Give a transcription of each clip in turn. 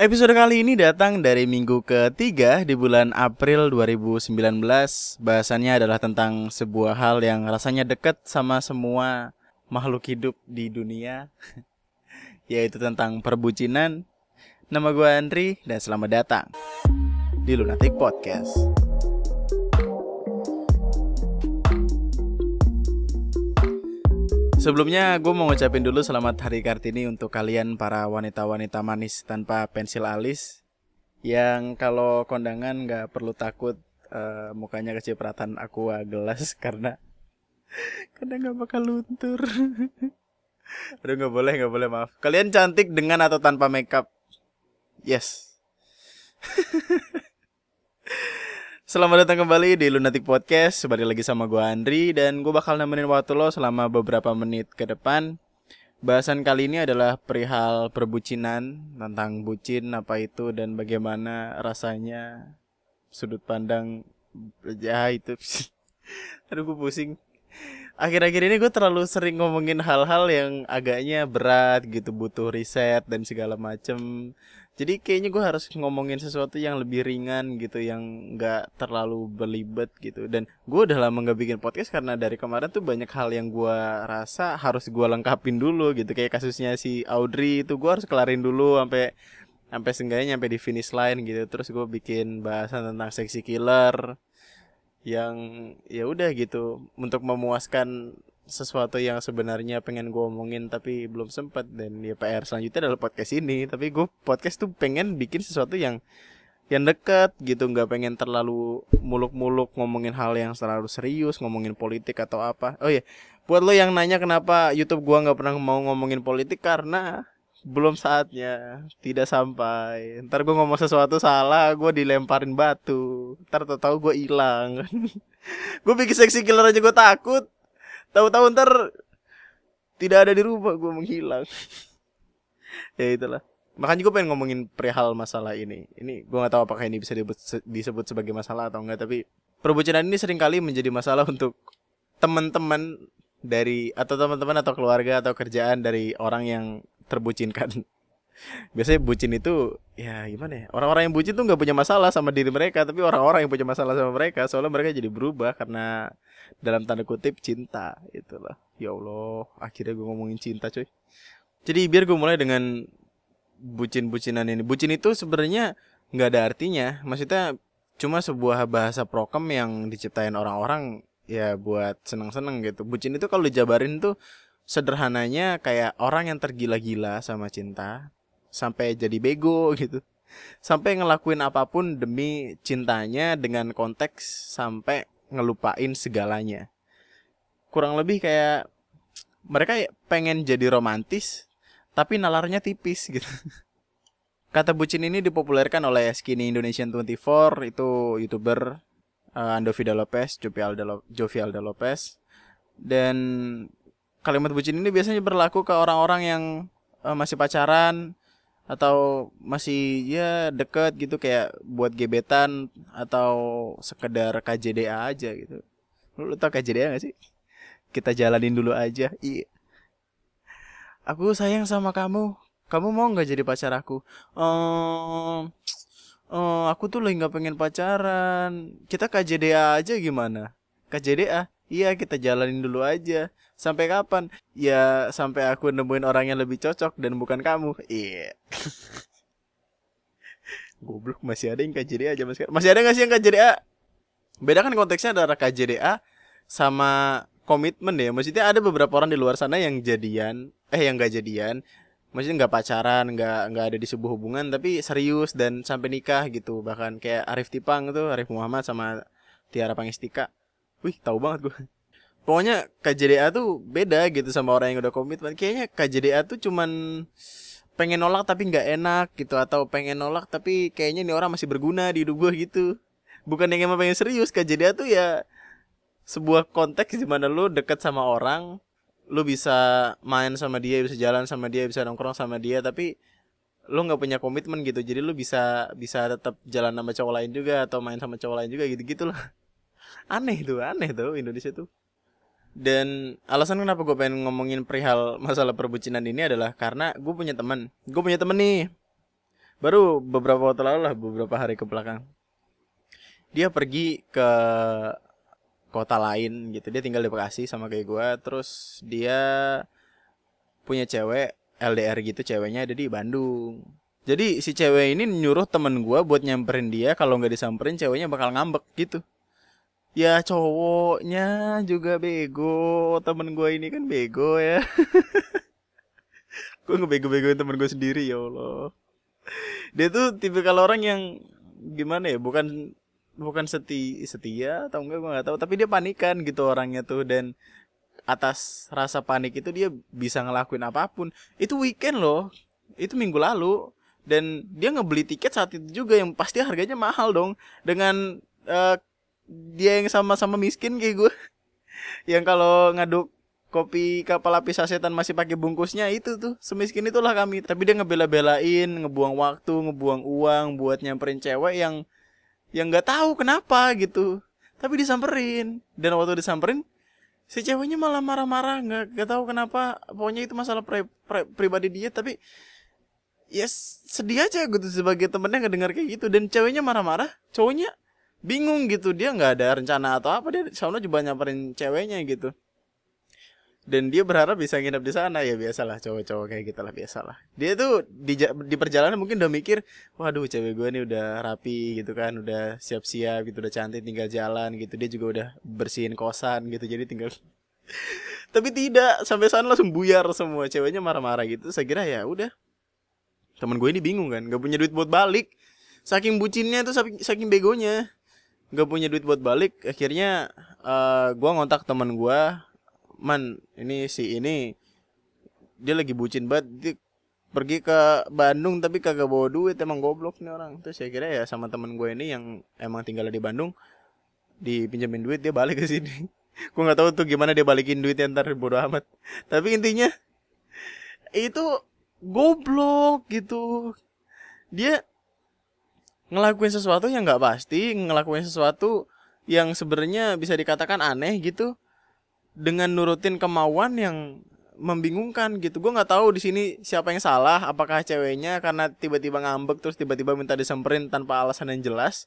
Episode kali ini datang dari minggu ketiga di bulan April 2019 Bahasannya adalah tentang sebuah hal yang rasanya dekat sama semua makhluk hidup di dunia Yaitu tentang perbucinan. Nama gue Andri dan selamat datang di Lunatic Podcast Sebelumnya gue mau ngucapin dulu selamat Hari Kartini untuk kalian para wanita-wanita manis tanpa pensil alis Yang kalau kondangan gak perlu takut uh, mukanya kecipratan aqua gelas karena karena gak bakal luntur. Aduh gak boleh gak boleh maaf. Kalian cantik dengan atau tanpa makeup? Yes Selamat datang kembali di Lunatic Podcast. Kembali lagi sama gue Andri Dan gue bakal nemenin waktu lo selama beberapa menit ke depan. Bahasan kali ini adalah perihal perbucinan Tentang bucin apa itu dan bagaimana rasanya Sudut pandang Ya itu Aduh gue pusing. Akhir-akhir ini gue terlalu sering ngomongin hal-hal yang agaknya berat gitu Butuh riset dan segala macem jadi kayaknya gue harus ngomongin sesuatu yang lebih ringan gitu yang nggak terlalu belibet gitu. Dan gue udah lama nggak bikin podcast karena dari kemarin tuh banyak hal yang gue rasa harus gue lengkapin dulu gitu. Kayak kasusnya si Audrey itu gue harus kelarin dulu sampai sampai seenggaknya sampai di finish line gitu. Terus gue bikin bahasan tentang seksi killer yang ya udah gitu untuk memuaskan sesuatu yang sebenarnya pengen gue omongin tapi belum sempat dan ya PR selanjutnya adalah podcast ini. Tapi gue podcast tuh pengen bikin sesuatu yang yang deket gitu. Nggak pengen terlalu muluk-muluk ngomongin hal yang terlalu serius ngomongin politik atau apa. Oh ya buat lo yang nanya kenapa YouTube gua nggak pernah mau ngomongin politik karena belum saatnya. Tidak sampai. Ntar gue ngomong sesuatu salah gue dilemparin batu. Ntar tau tau gue hilang. Gue bikin seksi killer aja gue takut tahu-tahu ntar tidak ada di rumah gue menghilang. Ya itulah. Makanya gue pengen ngomongin perihal masalah ini. Ini gue nggak tahu apakah ini bisa disebut, sebagai masalah atau enggak tapi perbucinan ini sering kali menjadi masalah untuk teman-teman dari atau teman-teman atau keluarga atau kerjaan dari orang yang terbucinkan biasanya bucin itu ya gimana ya orang-orang yang bucin tuh nggak punya masalah sama diri mereka tapi orang-orang yang punya masalah sama mereka soalnya mereka jadi berubah karena dalam tanda kutip cinta itulah ya Allah akhirnya gue ngomongin cinta coy jadi biar gue mulai dengan bucin-bucinan ini. Bucin itu sebenarnya nggak ada artinya. Maksudnya cuma sebuah bahasa prokem yang diciptain orang-orang ya buat seneng-seneng gitu. Bucin itu kalau dijabarin tuh sederhananya kayak orang yang tergila-gila sama cinta sampai jadi bego gitu. Sampai ngelakuin apa pun demi cintanya dengan konteks sampai ngelupain segalanya. Kurang lebih kayak mereka pengen jadi romantis tapi nalarnya tipis gitu. Kata bucin ini dipopulerkan oleh Skinny Indonesian 24 itu youtuber uh, Ando Vida Lopez Jovi Alda, Jovi Alda Lopez. Dan kalimat bucin ini biasanya berlaku ke orang-orang yang uh, masih pacaran atau masih ya deket gitu kayak buat gebetan atau sekedar KJDA aja gitu. Lu, lu tau KJDA gak sih? Kita jalanin dulu aja. Iya. Aku sayang sama kamu. Kamu mau nggak jadi pacar aku? Um, um, aku tuh lagi nggak pengen pacaran. Kita KJDA aja gimana? KJDA iya kita jalanin dulu aja Sampai kapan? Ya sampai aku nemuin orang yang lebih cocok dan bukan kamu. Iya. Yeah. Goblok masih ada yang KJDA aja mas Masih ada gak sih yang KJDA? Beda kan konteksnya antara KJDA sama komitmen ya. Maksudnya ada beberapa orang di luar sana yang jadian, eh yang gak jadian, maksudnya nggak pacaran, nggak nggak ada di sebuah hubungan, tapi serius dan sampai nikah gitu. Bahkan kayak Arif Tipang tuh, Arif Muhammad sama Tiara Pangestika. Wih, tahu banget gue pokoknya KJDA tuh beda gitu sama orang yang udah komitmen. Kayaknya KJDA tuh cuman pengen nolak tapi nggak enak gitu atau pengen nolak tapi kayaknya nih orang masih berguna di hidup gue gitu. Bukan yang emang pengen serius KJDA tuh ya sebuah konteks di mana lu deket sama orang lu bisa main sama dia bisa jalan sama dia bisa nongkrong sama dia tapi lu nggak punya komitmen gitu. Jadi lu bisa bisa tetap jalan sama cowok lain juga atau main sama cowok lain juga gitu gitulah aneh tuh aneh tuh Indonesia tuh. Dan alasan kenapa gue pengen ngomongin perihal masalah perbucinan ini adalah karena gue punya teman gue punya temen nih. Baru beberapa waktu lalu lah beberapa hari ke belakang. Dia pergi ke kota lain gitu. Dia tinggal di Bekasi sama kayak gue terus dia punya cewek LDR gitu ceweknya ada di Bandung. Jadi si cewek ini nyuruh temen gue buat nyamperin dia. Kalau nggak disamperin ceweknya bakal ngambek gitu ya cowoknya juga bego. Temen gue ini kan bego ya. Gue ngebego-begoin temen gue sendiri ya Allah. Dia tuh tipe kalau orang yang gimana ya bukan bukan seti setia atau enggak gue nggak tahu. Tapi dia panikan gitu orangnya tuh dan atas rasa panik itu dia bisa ngelakuin apa pun. Itu weekend loh. Itu minggu lalu. Dan dia ngebeli tiket saat itu juga yang pasti harganya mahal dong. Dengan uh, dia yang sama-sama miskin kayak gue yang kalau ngaduk kopi kapal api sasetan masih pakai bungkusnya itu tuh. Semiskin itulah kami. Tapi dia ngebela-belain ngebuang waktu ngebuang uang buat nyamperin cewek yang yang nggak tahu kenapa gitu. Tapi disamperin. Dan waktu disamperin si ceweknya malah marah-marah nggak -marah, nggak tahu kenapa. Pokoknya itu masalah pri, pri, pribadi dia tapi ya sedih aja gitu sebagai temennya ngedengar kayak gitu. Dan ceweknya marah-marah cowoknya bingung gitu dia nggak ada rencana atau apa dia soalnya coba nyamperin ceweknya gitu. Dan dia berharap bisa nginep di sana ya biasalah cowok-cowok kayak gitu lah biasalah. Dia tuh di di perjalanan mungkin udah mikir waduh cewek gue nih udah rapi gitu kan udah siap-siap gitu udah cantik tinggal jalan gitu. Dia juga udah bersihin kosan gitu jadi tinggal tapi tidak sampai sana langsung buyar semua ceweknya marah-marah gitu saya kira ya udah. Teman gue ini bingung kan gak punya duit buat balik. Saking bucinnya tuh saking, saking begonya gak punya duit buat balik akhirnya uh, gue ngontak teman gue man ini si ini dia lagi bucin banget dia pergi ke Bandung tapi kagak bawa duit emang goblok nih orang. Terus saya kira ya sama temen gue ini yang emang tinggal di Bandung dipinjemin duit dia balik ke sini. Gue nggak tahu tuh gimana dia balikin duitnya ntar bodo amat. Tapi intinya itu goblok gitu. Dia ngelakuin sesuatu yang nggak pasti ngelakuin sesuatu yang sebenarnya bisa dikatakan aneh gitu dengan nurutin kemauan yang membingungkan gitu. Gue nggak tahu di sini siapa yang salah apakah ceweknya karena tiba-tiba ngambek terus tiba-tiba minta disemperin tanpa alasan yang jelas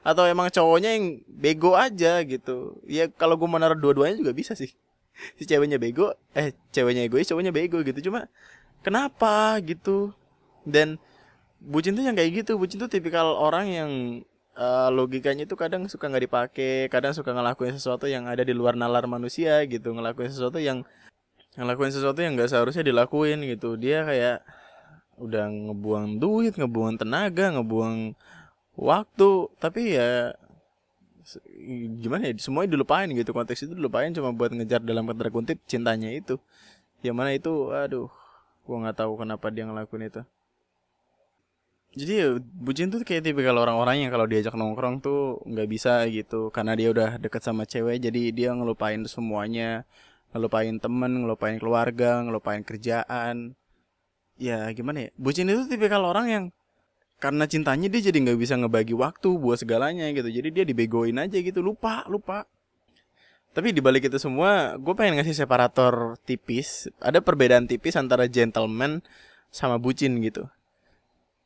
atau emang cowoknya yang bego aja gitu. Ya kalau gue menaruh dua-duanya juga bisa sih. Si ceweknya bego eh ceweknya egois cowoknya bego gitu. Cuma kenapa gitu? Dan bucin tuh yang kayak gitu. Bucin tuh tipikal orang yang uh, logikanya itu kadang suka nggak dipakai kadang suka ngelakuin sesuatu yang ada di luar nalar manusia gitu. Ngelakuin sesuatu yang ngelakuin sesuatu yang nggak seharusnya dilakuin gitu. Dia kayak udah ngebuang duit ngebuang tenaga ngebuang waktu. Tapi ya gimana ya semuanya dilupain gitu. Konteks itu dilupain cuma buat ngejar dalam kuntip cintanya itu. Yang mana itu aduh gua nggak tahu kenapa dia ngelakuin itu jadi ya bucin tuh kayak tipikal orang-orang yang kalau diajak nongkrong tuh nggak bisa gitu. Karena dia udah deket sama cewek jadi dia ngelupain semuanya. Ngelupain temen ngelupain keluarga ngelupain kerjaan. Ya gimana ya? Bucin itu tipikal orang yang karena cintanya dia jadi nggak bisa ngebagi waktu buat segalanya gitu. Jadi dia dibegoin aja gitu. Lupa lupa. Tapi dibalik itu semua gue pengen ngasih separator tipis. Ada perbedaan tipis antara gentleman sama bucin gitu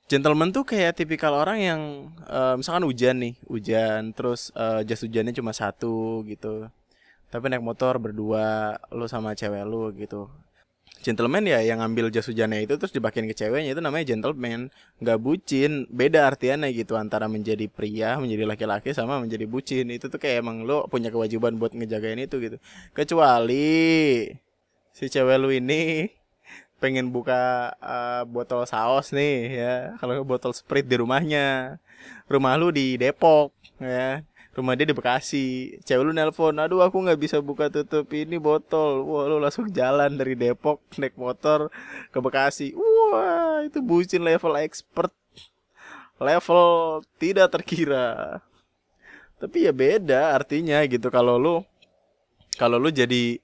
gentleman tuh kayak tipikal orang yang uh, misalkan hujan nih hujan terus uh, jas hujannya cuma satu gitu. Tapi naik motor berdua lu sama cewek lu gitu. Gentleman ya yang ngambil jas hujannya itu terus dibagiin ke ceweknya itu namanya gentleman. Nggak bucin beda artiannya gitu antara menjadi pria menjadi laki-laki sama menjadi bucin. Itu tuh kayak emang lo punya kewajiban buat ngejagain itu gitu. Kecuali si cewek lu ini pengen buka uh, botol saus nih ya. Kalau botol sprite di rumahnya. Rumah lu di Depok ya. Rumah dia di Bekasi. Cewek lu nelpon aduh aku nggak bisa buka tutup ini botol. Wah lu langsung jalan dari Depok naik motor ke Bekasi. Wah itu bucin level expert. Level tidak terkira. Tapi ya beda artinya gitu. Kalau lu kalau lu jadi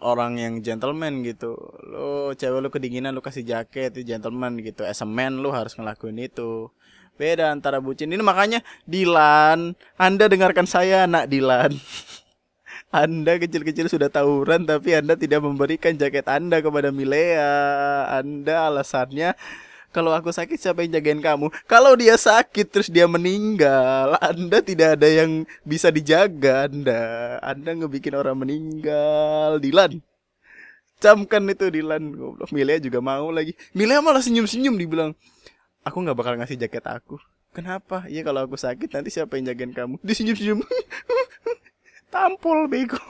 orang yang gentleman gitu. Lo cewek lo kedinginan lo kasih jaket itu gentleman gitu. As a man lo harus ngelakuin itu. Beda antara bucin. Ini makanya Dilan Anda dengarkan saya anak Dilan. Anda kecil-kecil sudah tawuran tapi Anda tidak memberikan jaket Anda kepada Milea. Anda alasannya kalau aku sakit siapa yang jagain kamu? Kalau dia sakit terus dia meninggal anda tidak ada yang bisa dijaga anda. Anda ngebikin orang meninggal. Dilan. Camkan itu Dilan. Goblok. Milea juga mau lagi. Milea malah senyum-senyum dibilang aku nggak bakal ngasih jaket aku. Kenapa? Iya kalau aku sakit nanti siapa yang jagain kamu? Disenyum-senyum. Tampol bego.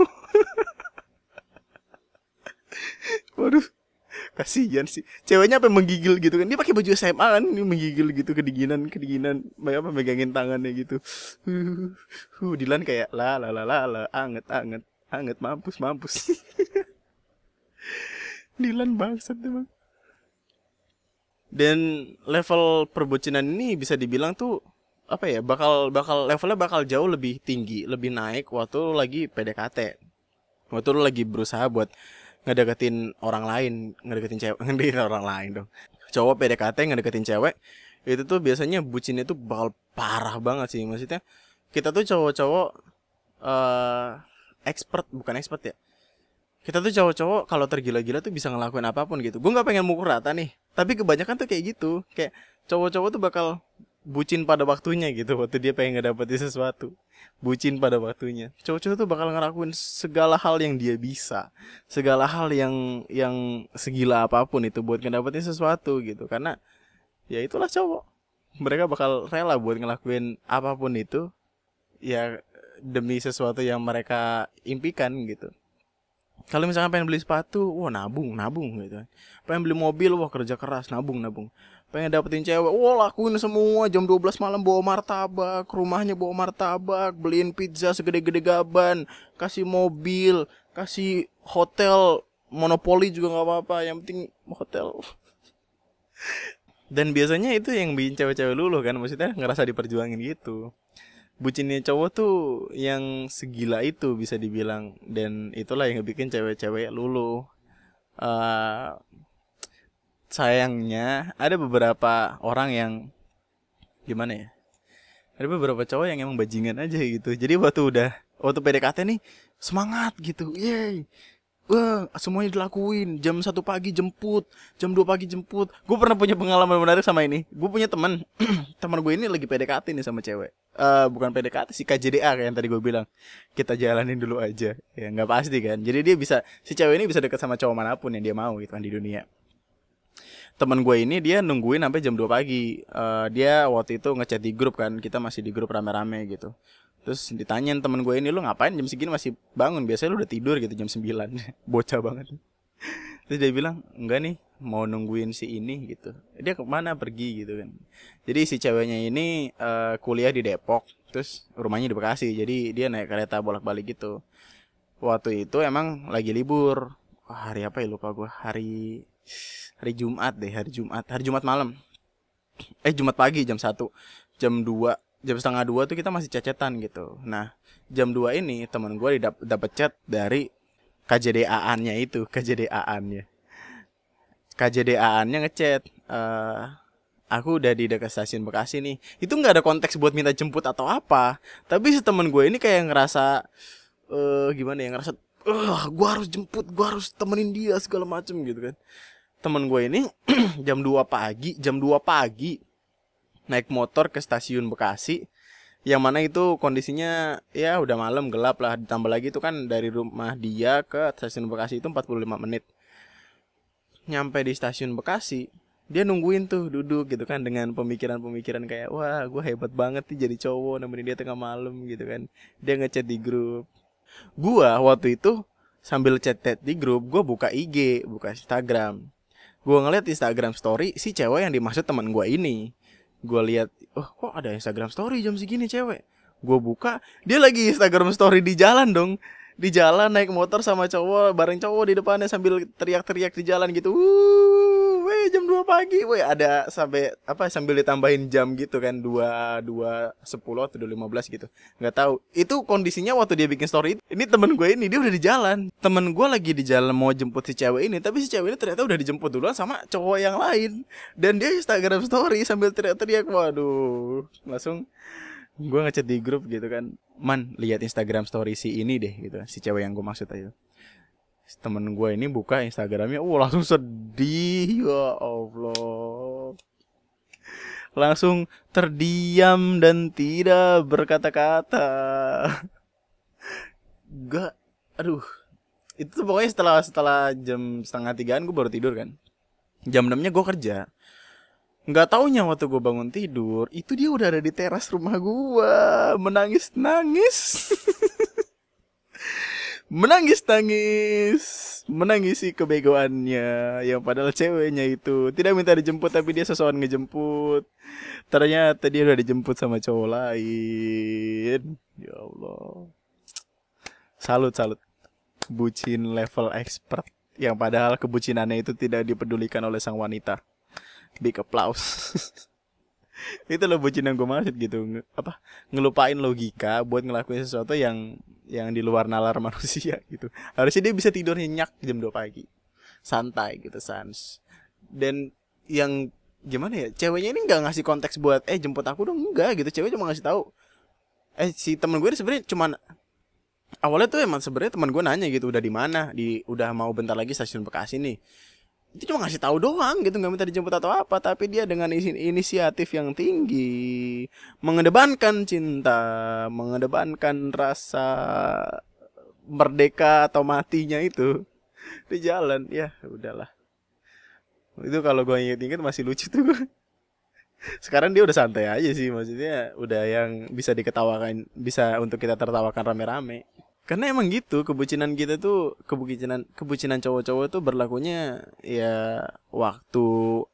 Waduh kasihan sih. Ceweknya apa menggigil gitu kan. Dia pakai baju SMA kan. Ini menggigil gitu kedinginan kedinginan apa megangin tangannya gitu. Uh, uh Dilan kayak la la la la la anget anget anget mampus mampus. Dilan bangsat emang. Dan level perbucinan ini bisa dibilang tuh apa ya bakal bakal levelnya bakal jauh lebih tinggi lebih naik waktu lagi PDKT waktu lagi berusaha buat ngedeketin orang lain ngedeketin cewek ngedeketin orang lain dong. Cowok PDKT ngedeketin cewek itu tuh biasanya bucinnya tuh bakal parah banget sih. Maksudnya kita tuh cowok-cowok uh, expert bukan expert ya. Kita tuh cowok-cowok kalau tergila-gila tuh bisa ngelakuin apa pun gitu. Gue nggak pengen mukul rata nih tapi kebanyakan tuh kayak gitu. Kayak cowok-cowok tuh bakal bucin pada waktunya gitu waktu dia pengen ngedapetin sesuatu. Bucin pada waktunya. Cowok-cowok tuh bakal ngelakuin segala hal yang dia bisa. Segala hal yang yang segila apa pun itu buat ngedapetin sesuatu gitu. Karena ya itulah cowok. Mereka bakal rela buat ngelakuin apa pun itu ya demi sesuatu yang mereka impikan gitu kalau misalkan pengen beli sepatu wah nabung nabung gitu pengen beli mobil wah kerja keras nabung nabung. Pengen dapetin cewek wah lakuin semua jam 12 malam bawa martabak rumahnya bawa martabak beliin pizza segede-gede gaban kasih mobil kasih hotel monopoli juga nggak apa-apa yang penting hotel. Dan biasanya itu yang bikin cewek-cewek luluh kan maksudnya ngerasa diperjuangin gitu bucinnya cowok tuh yang segila itu bisa dibilang dan itulah yang bikin cewek-cewek luluh uh, sayangnya ada beberapa orang yang gimana ya ada beberapa cowok yang emang bajingan aja gitu jadi waktu udah waktu PDKT nih semangat gitu yeay Wah, semuanya dilakuin. Jam satu pagi jemput, jam 2 pagi jemput. Gue pernah punya pengalaman menarik sama ini. Gue punya teman, teman gue ini lagi PDKT nih sama cewek. Uh, bukan PDKT sih KJDA kayak yang tadi gue bilang. Kita jalanin dulu aja. Ya nggak pasti kan. Jadi dia bisa si cewek ini bisa deket sama cowok mana pun yang dia mau gitu kan di dunia teman gue ini dia nungguin sampai jam 2 pagi. Uh, dia waktu itu ngechat di grup kan, kita masih di grup rame-rame gitu. Terus ditanyain teman gue ini lu ngapain jam segini masih bangun? Biasanya lu udah tidur gitu jam 9. Bocah banget. Terus dia bilang, "Enggak nih, mau nungguin si ini gitu." Dia ke mana pergi gitu kan. Jadi si ceweknya ini uh, kuliah di Depok, terus rumahnya di Bekasi. Jadi dia naik kereta bolak-balik gitu. Waktu itu emang lagi libur. hari apa ya lupa gue? Hari hari Jumat deh hari Jumat hari Jumat malam eh Jumat pagi jam 1 jam 2 jam setengah dua tuh kita masih cecetan gitu nah jam 2 ini teman gue dapat chat dari KJDA-nya itu KJDA-nya KJDA-nya ngechat uh, aku udah di dekat stasiun Bekasi nih. Itu nggak ada konteks buat minta jemput atau apa. Tapi si teman gue ini kayak ngerasa uh, gimana ya ngerasa uh, gue harus jemput gue harus temenin dia segala macem gitu kan. Temen gue ini jam 2 pagi, jam 2 pagi naik motor ke stasiun Bekasi. Yang mana itu kondisinya ya udah malam gelap lah. Ditambah lagi itu kan dari rumah dia ke stasiun Bekasi itu 45 menit nyampe di stasiun Bekasi dia nungguin tuh duduk gitu kan dengan pemikiran-pemikiran kayak wah gue hebat banget nih jadi cowok nemenin dia tengah malam gitu kan. Dia ngechat di grup. Gua waktu itu sambil chat di grup gue buka IG buka Instagram. Gue ngeliat Instagram story si cewek yang dimaksud teman gue ini. Gue lihat oh kok ada Instagram story jam segini cewek? Gue buka dia lagi Instagram story di jalan dong di jalan naik motor sama cowok bareng cowok di depannya sambil teriak-teriak di jalan gitu. Uh, weh jam 2 pagi. Weh ada sampai apa sambil ditambahin jam gitu kan dua dua sepuluh atau dua lima belas gitu. Nggak tahu. Itu kondisinya waktu dia bikin story ini temen gue ini dia udah di jalan. Temen gue lagi di jalan mau jemput si cewek ini tapi si cewek ini ternyata udah dijemput duluan sama cowok yang lain. Dan dia Instagram story sambil teriak-teriak waduh. Langsung gue ngechat di grup gitu kan man lihat Instagram story si ini deh gitu si cewek yang gue maksud aja temen gue ini buka Instagramnya, oh langsung sedih ya Allah, langsung terdiam dan tidak berkata-kata. Gak, aduh, itu pokoknya setelah setelah jam setengah tigaan gue baru tidur kan. Jam enamnya gue kerja. Nggak taunya waktu gue bangun tidur, itu dia udah ada di teras rumah gue, menangis nangis. menangis nangis menangisi kebegoannya. Yang padahal ceweknya itu. Tidak minta dijemput tapi dia sesuatu ngejemput. Ternyata dia udah dijemput sama cowok lain. Ya Allah. Salut salut. Bucin level expert yang padahal kebucinannya itu tidak dipedulikan oleh sang wanita big applause. Itu loh bucin yang gue maksud gitu. Apa ngelupain logika buat ngelakuin sesuatu yang yang di luar nalar manusia gitu. Harusnya dia bisa tidur nyenyak jam 2 pagi. Santai gitu sans. Dan yang gimana ya ceweknya ini nggak ngasih konteks buat eh jemput aku dong. Enggak gitu. Cewek cuma ngasih tahu eh si temen gue sebenarnya cuman awalnya tuh emang sebenarnya teman gue nanya gitu udah di mana? Di udah mau bentar lagi stasiun Bekasi nih itu cuma ngasih tahu doang gitu nggak minta dijemput atau apa. Tapi dia dengan inisiatif yang tinggi mengedepankan cinta mengedepankan rasa merdeka atau matinya itu di jalan. Ya udahlah. Itu kalau gue inget-inget masih lucu tuh. Sekarang dia udah santai aja sih maksudnya udah yang bisa diketawakan bisa untuk kita tertawakan rame-rame karena emang gitu kebucinan kita tuh kebucinan kebucinan cowok-cowok tuh berlakunya ya waktu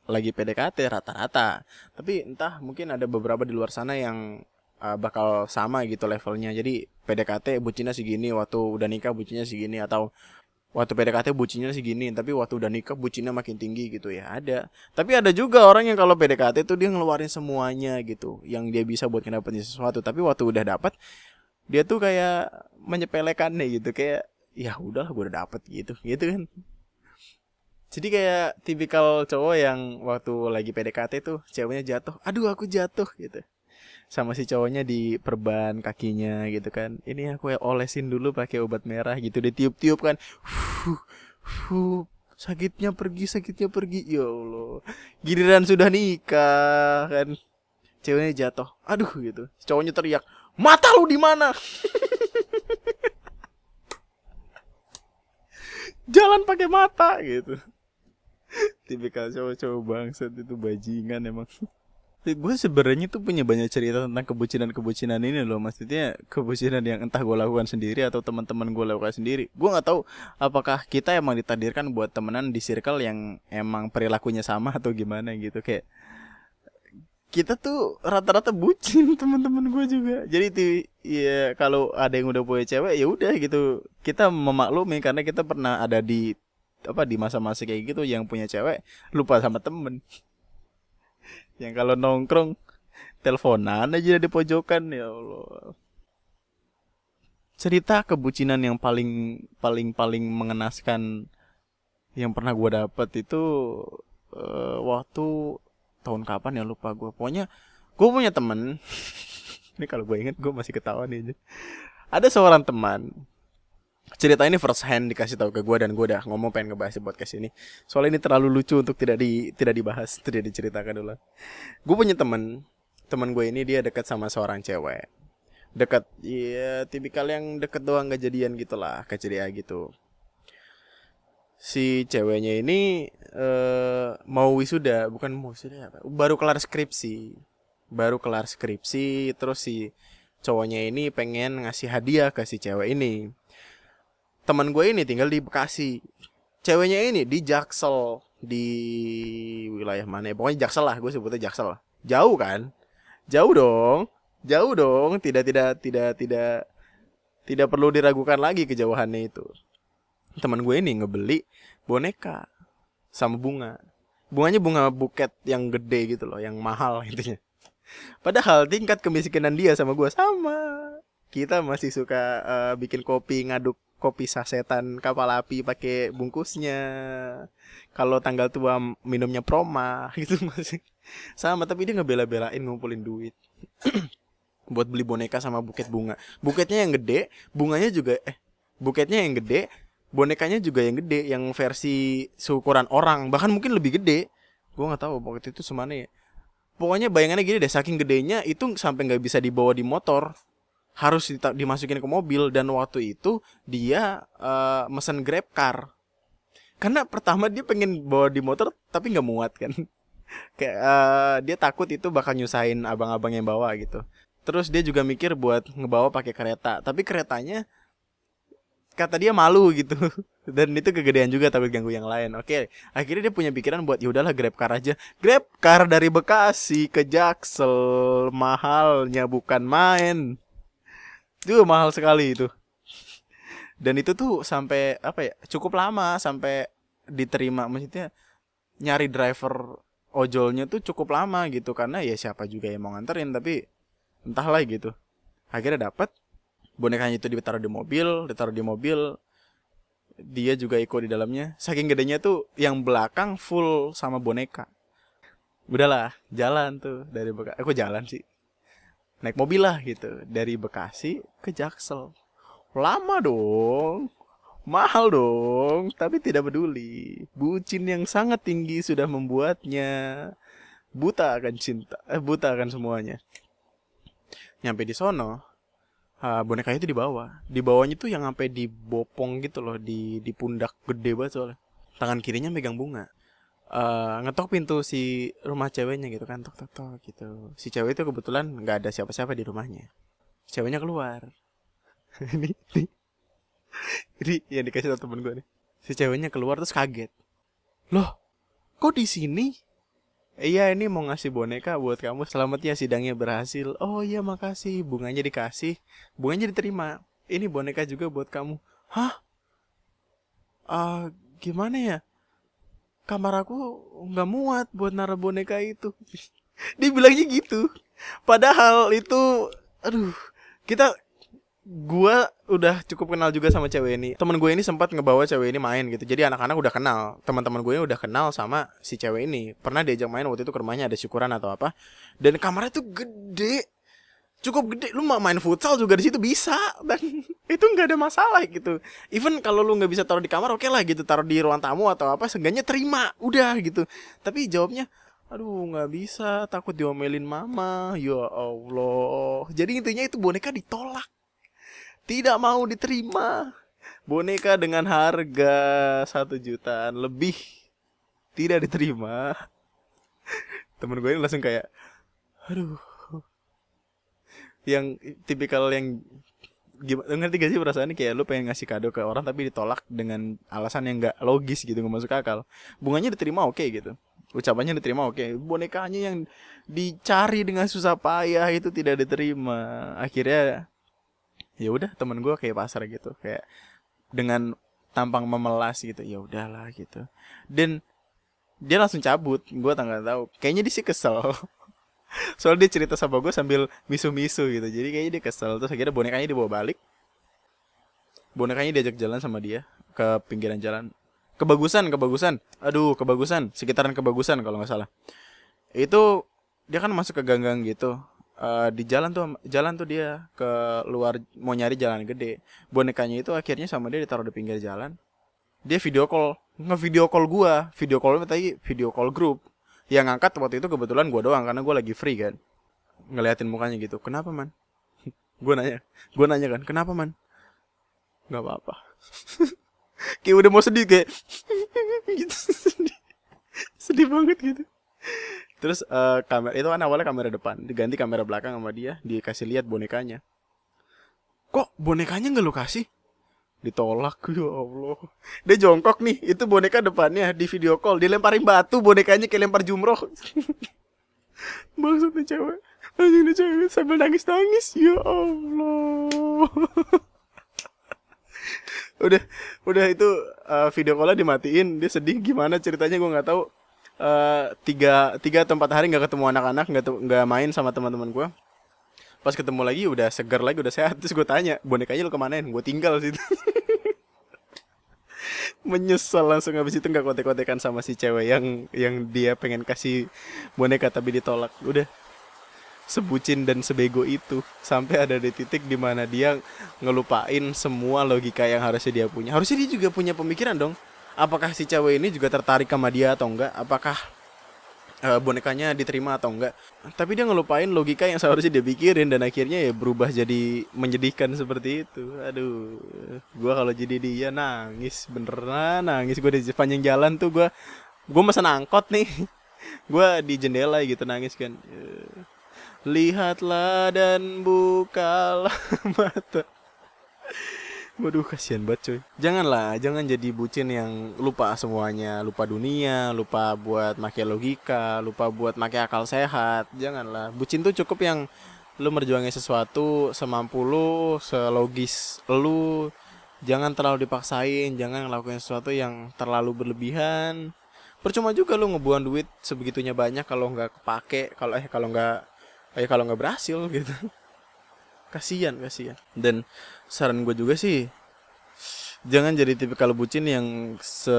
lagi PDKT rata-rata. Tapi entah mungkin ada beberapa di luar sana yang uh, bakal sama gitu levelnya. Jadi PDKT bucinnya segini waktu udah nikah bucinnya segini atau waktu PDKT bucinnya segini tapi waktu udah nikah bucinnya makin tinggi gitu ya ada. Tapi ada juga orang yang kalau PDKT tuh dia ngeluarin semuanya gitu yang dia bisa buat ngedapetin sesuatu. Tapi waktu udah dapat dia tuh kayak menyepelekannya gitu kayak ya udahlah gue udah dapet gitu gitu kan. Jadi kayak tipikal cowok yang waktu lagi PDKT tuh ceweknya jatuh aduh aku jatuh gitu. Sama si cowoknya di perban kakinya gitu kan. Ini aku ya olesin dulu pakai obat merah gitu ditiup-tiup kan. Fuh, fuh, sakitnya pergi sakitnya pergi. Ya Allah. Giliran sudah nikah kan ceweknya jatuh. Aduh gitu. Cowoknya teriak mata lu di mana? Jalan pakai mata gitu. Tipikal cowok-cowok bangsat itu bajingan emang. Gue sebenarnya tuh punya banyak cerita tentang kebucinan-kebucinan ini loh. Maksudnya kebucinan yang entah gue lakukan sendiri atau teman-teman gue lakukan sendiri. Gue nggak tahu apakah kita emang ditakdirkan buat temenan di circle yang emang perilakunya sama atau gimana gitu. Kayak kita tuh rata-rata bucin teman-teman gue juga. Jadi tuh ya kalau ada yang udah punya cewek ya udah gitu. Kita memaklumi karena kita pernah ada di apa di masa-masa kayak gitu yang punya cewek lupa sama temen. Yang kalau nongkrong teleponan aja di pojokan ya Allah. Cerita kebucinan yang paling paling paling mengenaskan yang pernah gue dapet itu uh, waktu tahun kapan ya lupa gue pokoknya gue punya temen. Ini kalau gue inget gue masih ketawa nih aja ada seorang teman. Cerita ini first hand dikasih tahu ke gue dan gue udah ngomong pengen ngebahas buat podcast ini. Soalnya ini terlalu lucu untuk tidak di tidak dibahas tidak diceritakan dulu gue punya temen. Temen gue ini dia dekat sama seorang cewek. Dekat ya tipikal yang deket doang gak jadian gitulah keceria gitu si ceweknya ini uh, mau wisuda bukan mau wisuda apa baru kelar skripsi. Baru kelar skripsi terus si cowoknya ini pengen ngasih hadiah ke si cewek ini. Teman gue ini tinggal di Bekasi. Ceweknya ini di Jaksel di wilayah mana ya? Pokoknya Jaksel lah gue sebutnya Jaksel. Jauh kan? Jauh dong. Jauh dong. Tidak tidak tidak tidak tidak perlu diragukan lagi kejauhannya itu teman gue ini ngebeli boneka sama bunga. Bunganya bunga buket yang gede gitu loh yang mahal intinya padahal tingkat kemiskinan dia sama gue sama. Kita masih suka uh, bikin kopi ngaduk kopi sasetan kapal api pakai bungkusnya. Kalau tanggal tua minumnya proma gitu masih. Sama tapi dia ngebela-belain ngumpulin duit. Buat beli boneka sama buket bunga. Buketnya yang gede bunganya juga eh buketnya yang gede bonekanya juga yang gede yang versi seukuran orang. Bahkan mungkin lebih gede. Gue nggak tahu waktu itu semana ya. Pokoknya bayangannya gini deh saking gedenya itu sampai nggak bisa dibawa di motor. Harus dimasukin ke mobil. Dan waktu itu dia uh, mesen grab car. Karena pertama dia pengen bawa di motor tapi nggak muat kan. Kayak uh, dia takut itu bakal nyusahin abang-abang yang bawa gitu. Terus dia juga mikir buat ngebawa pakai kereta. Tapi keretanya kata dia malu gitu. Dan itu kegedean juga tapi ganggu yang lain. Oke akhirnya dia punya pikiran buat ya udahlah grab car aja. Grab car dari Bekasi ke Jaksel mahalnya bukan main. Itu mahal sekali itu. Dan itu tuh sampai apa ya cukup lama sampai diterima. Maksudnya nyari driver ojolnya tuh cukup lama gitu. Karena ya siapa juga yang mau nganterin tapi entahlah gitu. Akhirnya dapat bonekanya itu ditaruh di mobil ditaruh di mobil dia juga ikut di dalamnya. Saking gedenya tuh yang belakang full sama boneka. Udahlah jalan tuh dari Bekasi aku jalan sih. Naik mobil lah gitu dari Bekasi ke Jaksel. Lama dong mahal dong tapi tidak peduli. Bucin yang sangat tinggi sudah membuatnya buta akan cinta eh buta akan semuanya. Nyampe di sono uh, bonekanya itu dibawa di bawahnya tuh yang sampai dibopong gitu loh di di pundak gede banget soalnya. Tangan kirinya megang bunga. Uh, ngetok pintu si rumah ceweknya gitu kan tok tok tok gitu. Si cewek itu kebetulan nggak ada siapa-siapa di rumahnya. Ceweknya keluar. Ini ini. Ini yang dikasih tau temen gue nih. Si ceweknya keluar terus kaget. Loh kok di sini Iya ini mau ngasih boneka buat kamu. Selamat ya sidangnya berhasil. Oh iya makasih. Bunganya dikasih. Bunganya diterima. Ini boneka juga buat kamu. Hah? Uh, gimana ya? Kamar aku nggak muat buat naruh boneka itu. Dia bilangnya gitu. Padahal itu Aduh Kita gua udah cukup kenal juga sama cewek ini. Temen gue ini sempat ngebawa cewek ini main gitu. Jadi anak-anak udah kenal. Teman-teman gue udah kenal sama si cewek ini. Pernah diajak main waktu itu ke rumahnya ada syukuran atau apa. Dan kamarnya tuh gede. Cukup gede. Lu mau main futsal juga di situ bisa dan itu nggak ada masalah gitu. Even kalau lu nggak bisa taruh di kamar oke okay lah gitu. Taruh di ruang tamu atau apa seenggaknya terima. Udah gitu. Tapi jawabnya aduh nggak bisa takut diomelin mama ya Allah jadi intinya itu boneka ditolak tidak mau diterima. Boneka dengan harga satu jutaan lebih tidak diterima. Temen gue ini langsung kayak, aduh, yang tipikal yang gimana ngerti gak sih perasaannya kayak lu pengen ngasih kado ke orang tapi ditolak dengan alasan yang gak logis gitu nggak masuk akal bunganya diterima oke okay, gitu ucapannya diterima oke okay. bonekanya yang dicari dengan susah payah itu tidak diterima akhirnya ya udah temen gue kayak pasar gitu kayak dengan tampang memelas gitu ya udahlah gitu. Dan dia langsung cabut gue tanggal tahu. Kayaknya dia sih kesel. Soal dia cerita sama gue sambil misu-misu gitu. Jadi kayaknya dia kesel. Terus akhirnya bonekanya dibawa balik. Bonekanya diajak jalan sama dia ke pinggiran jalan. Kebagusan kebagusan. Aduh kebagusan. Sekitaran kebagusan kalau nggak salah. Itu dia kan masuk ke gang-gang gitu uh, di jalan tuh jalan tuh dia ke luar mau nyari jalan gede. Bonekanya itu akhirnya sama dia ditaruh di pinggir jalan. Dia video call nge video call gua. Video call tadi? Video call grup yang ngangkat waktu itu kebetulan gua doang karena gua lagi free kan. Ngeliatin mukanya gitu kenapa man? Gua nanya gua nanya kan kenapa man? Nggak apa-apa. Kayak udah mau sedih kayak gitu sedih. Sedih banget gitu Terus uh, kamera itu kan awalnya kamera depan, diganti kamera belakang sama dia, dikasih lihat bonekanya. Kok bonekanya nggak lu kasih? Ditolak ya Allah. Dia jongkok nih, itu boneka depannya di video call, dilemparin batu bonekanya kayak lempar jumroh. Maksudnya cewek, anjing cewek sambil nangis-nangis, ya Allah. udah udah itu uh, video callnya dimatiin dia sedih gimana ceritanya gue nggak tahu uh, tiga tiga tempat hari nggak ketemu anak-anak nggak nggak main sama teman-teman gue pas ketemu lagi udah segar lagi udah sehat. Terus gue tanya bonekanya lu kemanain? Gue tinggal situ. Menyesal langsung habis itu nggak kotek-kotekan sama si cewek yang yang dia pengen kasih boneka tapi ditolak. Udah. Sebucin dan sebego itu. Sampai ada di titik di mana dia ngelupain semua logika yang harusnya dia punya. Harusnya dia juga punya pemikiran dong apakah si cewek ini juga tertarik sama dia atau enggak? Apakah uh, bonekanya diterima atau enggak? Tapi dia ngelupain logika yang seharusnya dia pikirin dan akhirnya ya berubah jadi menyedihkan seperti itu. Aduh gua kalau jadi dia nangis beneran nangis. Gua di sepanjang jalan tuh gua gua mesen angkot nih. Gua di jendela gitu nangis kan. Lihatlah dan bukalah mata. Waduh kasihan banget coy Janganlah Jangan jadi bucin yang lupa semuanya. Lupa dunia Lupa buat make logika Lupa buat make akal sehat. Janganlah. Bucin tuh cukup yang Lu merjuangin sesuatu Semampu lu Selogis lu. Jangan terlalu dipaksain Jangan ngelakuin sesuatu yang terlalu berlebihan. Percuma juga lu ngebuang duit Sebegitunya banyak Kalau nggak kepake Kalau eh kalau nggak kayak kalau nggak berhasil gitu. Kasihan kasihan. Dan saran gue juga sih jangan jadi tipe kalau bucin yang se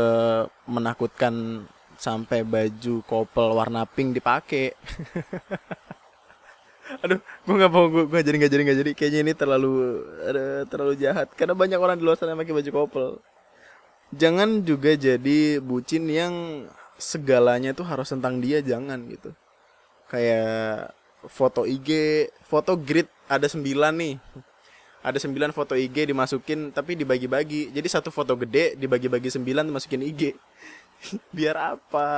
menakutkan sampai baju kopel warna pink dipakai aduh gue nggak mau gue, jadi nggak jadi nggak jadi. Kayaknya ini terlalu ada terlalu jahat. Karena banyak orang di luar sana pakai baju kopel. Jangan juga jadi bucin yang segalanya tuh harus tentang dia jangan gitu. Kayak foto IG, foto grid ada 9 nih. Ada 9 foto IG dimasukin tapi dibagi-bagi. Jadi satu foto gede dibagi-bagi 9 masukin IG. Biar apa?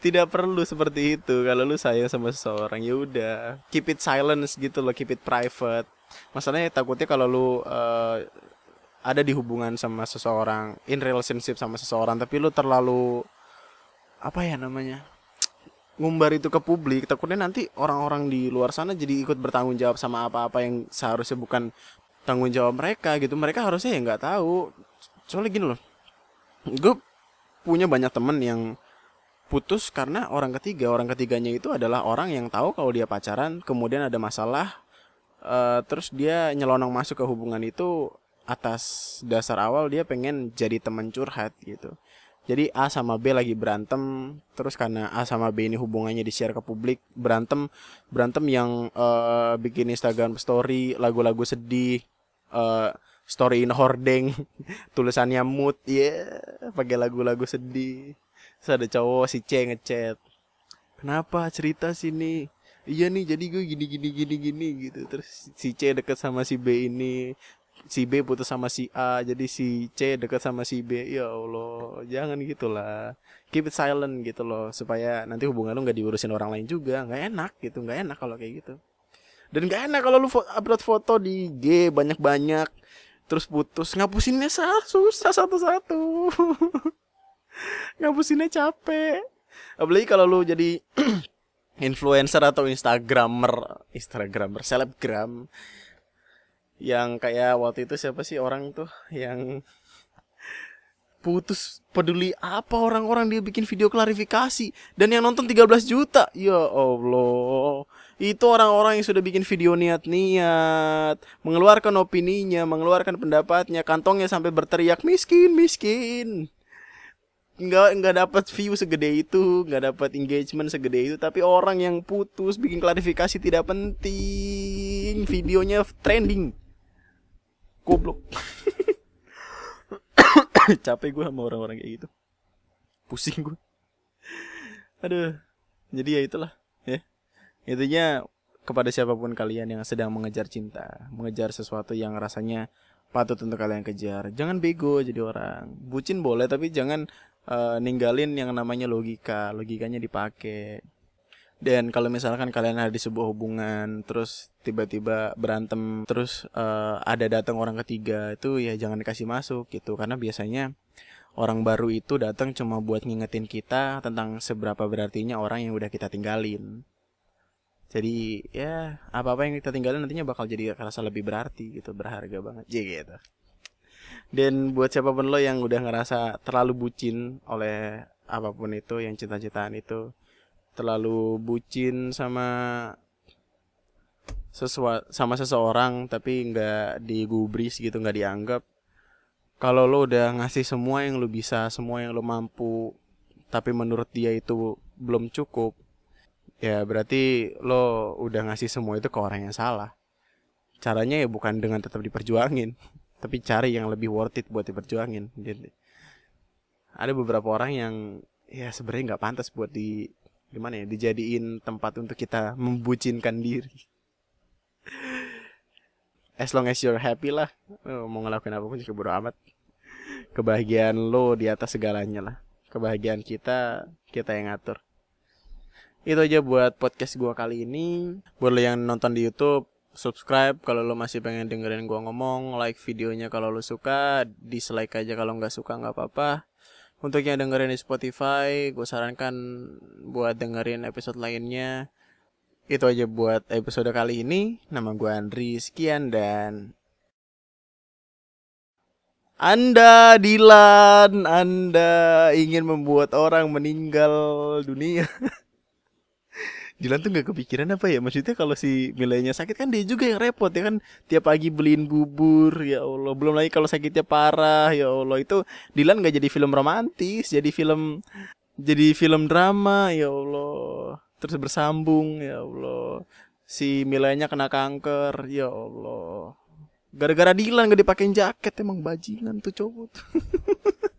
Tidak perlu seperti itu. Kalau lu sayang sama seseorang ya udah, keep it silence gitu loh, keep it private. Masalahnya takutnya kalau lu uh, ada di hubungan sama seseorang, in relationship sama seseorang tapi lu terlalu apa ya namanya? Ngumbar itu ke publik takutnya nanti orang-orang di luar sana jadi ikut bertanggung jawab sama apa-apa yang seharusnya bukan tanggung jawab mereka gitu. Mereka harusnya ya nggak tahu. Soalnya gini loh gue punya banyak temen yang putus karena orang ketiga. Orang ketiganya itu adalah orang yang tahu kalau dia pacaran kemudian ada masalah uh, terus dia nyelonong masuk ke hubungan itu atas dasar awal dia pengen jadi teman curhat gitu jadi A sama B lagi berantem, terus karena A sama B ini hubungannya di share ke publik, berantem berantem yang uh, bikin Instagram story lagu-lagu sedih, uh, story in hordeng, tulisannya mood, ya yeah, pakai lagu-lagu sedih. Terus ada cowok si C ngechat. Kenapa cerita sini? Iya nih jadi gue gini gini gini gini gitu terus si C deket sama si B ini si B putus sama si A jadi si C dekat sama si B. Ya Allah jangan gitulah. Keep it silent gitu loh supaya nanti hubungan lu nggak diurusin orang lain juga. Nggak enak gitu nggak enak kalau kayak gitu. Dan nggak enak kalau lu upload foto di G banyak banyak terus putus. Ngapusinnya susah satu-satu. Ngapusinnya capek. Apalagi kalau lu jadi influencer atau instagramer instagramer selebgram yang kayak waktu itu siapa sih orang tuh yang putus peduli apa orang-orang dia bikin video klarifikasi dan yang nonton 13 juta. Ya Allah. Itu orang-orang yang sudah bikin video niat-niat mengeluarkan opininya mengeluarkan pendapatnya kantongnya sampai berteriak miskin miskin. Nggak nggak dapat view segede itu nggak dapat engagement segede itu tapi orang yang putus bikin klarifikasi tidak penting videonya trending goblok. Capek gue sama orang-orang kayak gitu. Pusing gue aduh jadi ya itulah ya. Intinya kepada siapa pun kalian yang sedang mengejar cinta mengejar sesuatu yang rasanya patut untuk kalian kejar jangan bego jadi orang. Bucin boleh tapi jangan uh, ninggalin yang namanya logika. Logikanya dipakai dan kalau misalkan kalian ada di sebuah hubungan terus tiba-tiba berantem terus uh, ada datang orang ketiga itu ya jangan dikasih masuk gitu. Karena biasanya orang baru itu datang cuma buat ngingetin kita tentang seberapa berartinya orang yang udah kita tinggalin. Jadi ya apa apa yang kita tinggalin nantinya bakal jadi kerasa lebih berarti gitu berharga banget. Jadi gitu. Dan buat siapa pun lo yang udah ngerasa terlalu bucin oleh apa pun itu yang cinta-cintaan itu terlalu bucin sama sesua sama seseorang tapi nggak digubris gitu nggak dianggap. Kalau lo udah ngasih semua yang lo bisa semua yang lo mampu tapi menurut dia itu belum cukup ya berarti lo udah ngasih semua itu ke orang yang salah. Caranya ya bukan dengan tetap diperjuangin tapi cari yang lebih worth it buat diperjuangin jadi ada beberapa orang yang ya sebenarnya nggak pantas buat di gimana ya dijadiin tempat untuk kita membucinkan diri. As long as you're happy lah. Lo mau ngelakuin apa pun juga bodo amat. Kebahagiaan lo di atas segalanya lah. Kebahagiaan kita kita yang ngatur. Itu aja buat podcast gua kali ini. Buat lo yang nonton di YouTube subscribe. Kalau lo masih pengen dengerin gua ngomong like videonya kalau lo suka. Dislike aja kalau nggak suka nggak apa-apa untuk yang dengerin di Spotify gue sarankan buat dengerin episode lainnya itu aja buat episode kali ini. Nama gue Andri, sekian dan anda Dilan, Anda ingin membuat orang meninggal dunia. Dilan tuh gak kepikiran apa ya? Maksudnya kalau si Milenya sakit kan dia juga yang repot ya kan? Tiap pagi beliin bubur Ya Allah. Belum lagi kalau sakitnya parah Ya Allah. Itu Dilan gak jadi film romantis Jadi film Jadi film drama Ya Allah. Terus bersambung ya Allah. Si Milanya kena kanker ya Allah. Gara-gara Dilan gak dipakein jaket emang bajingan tuh cowok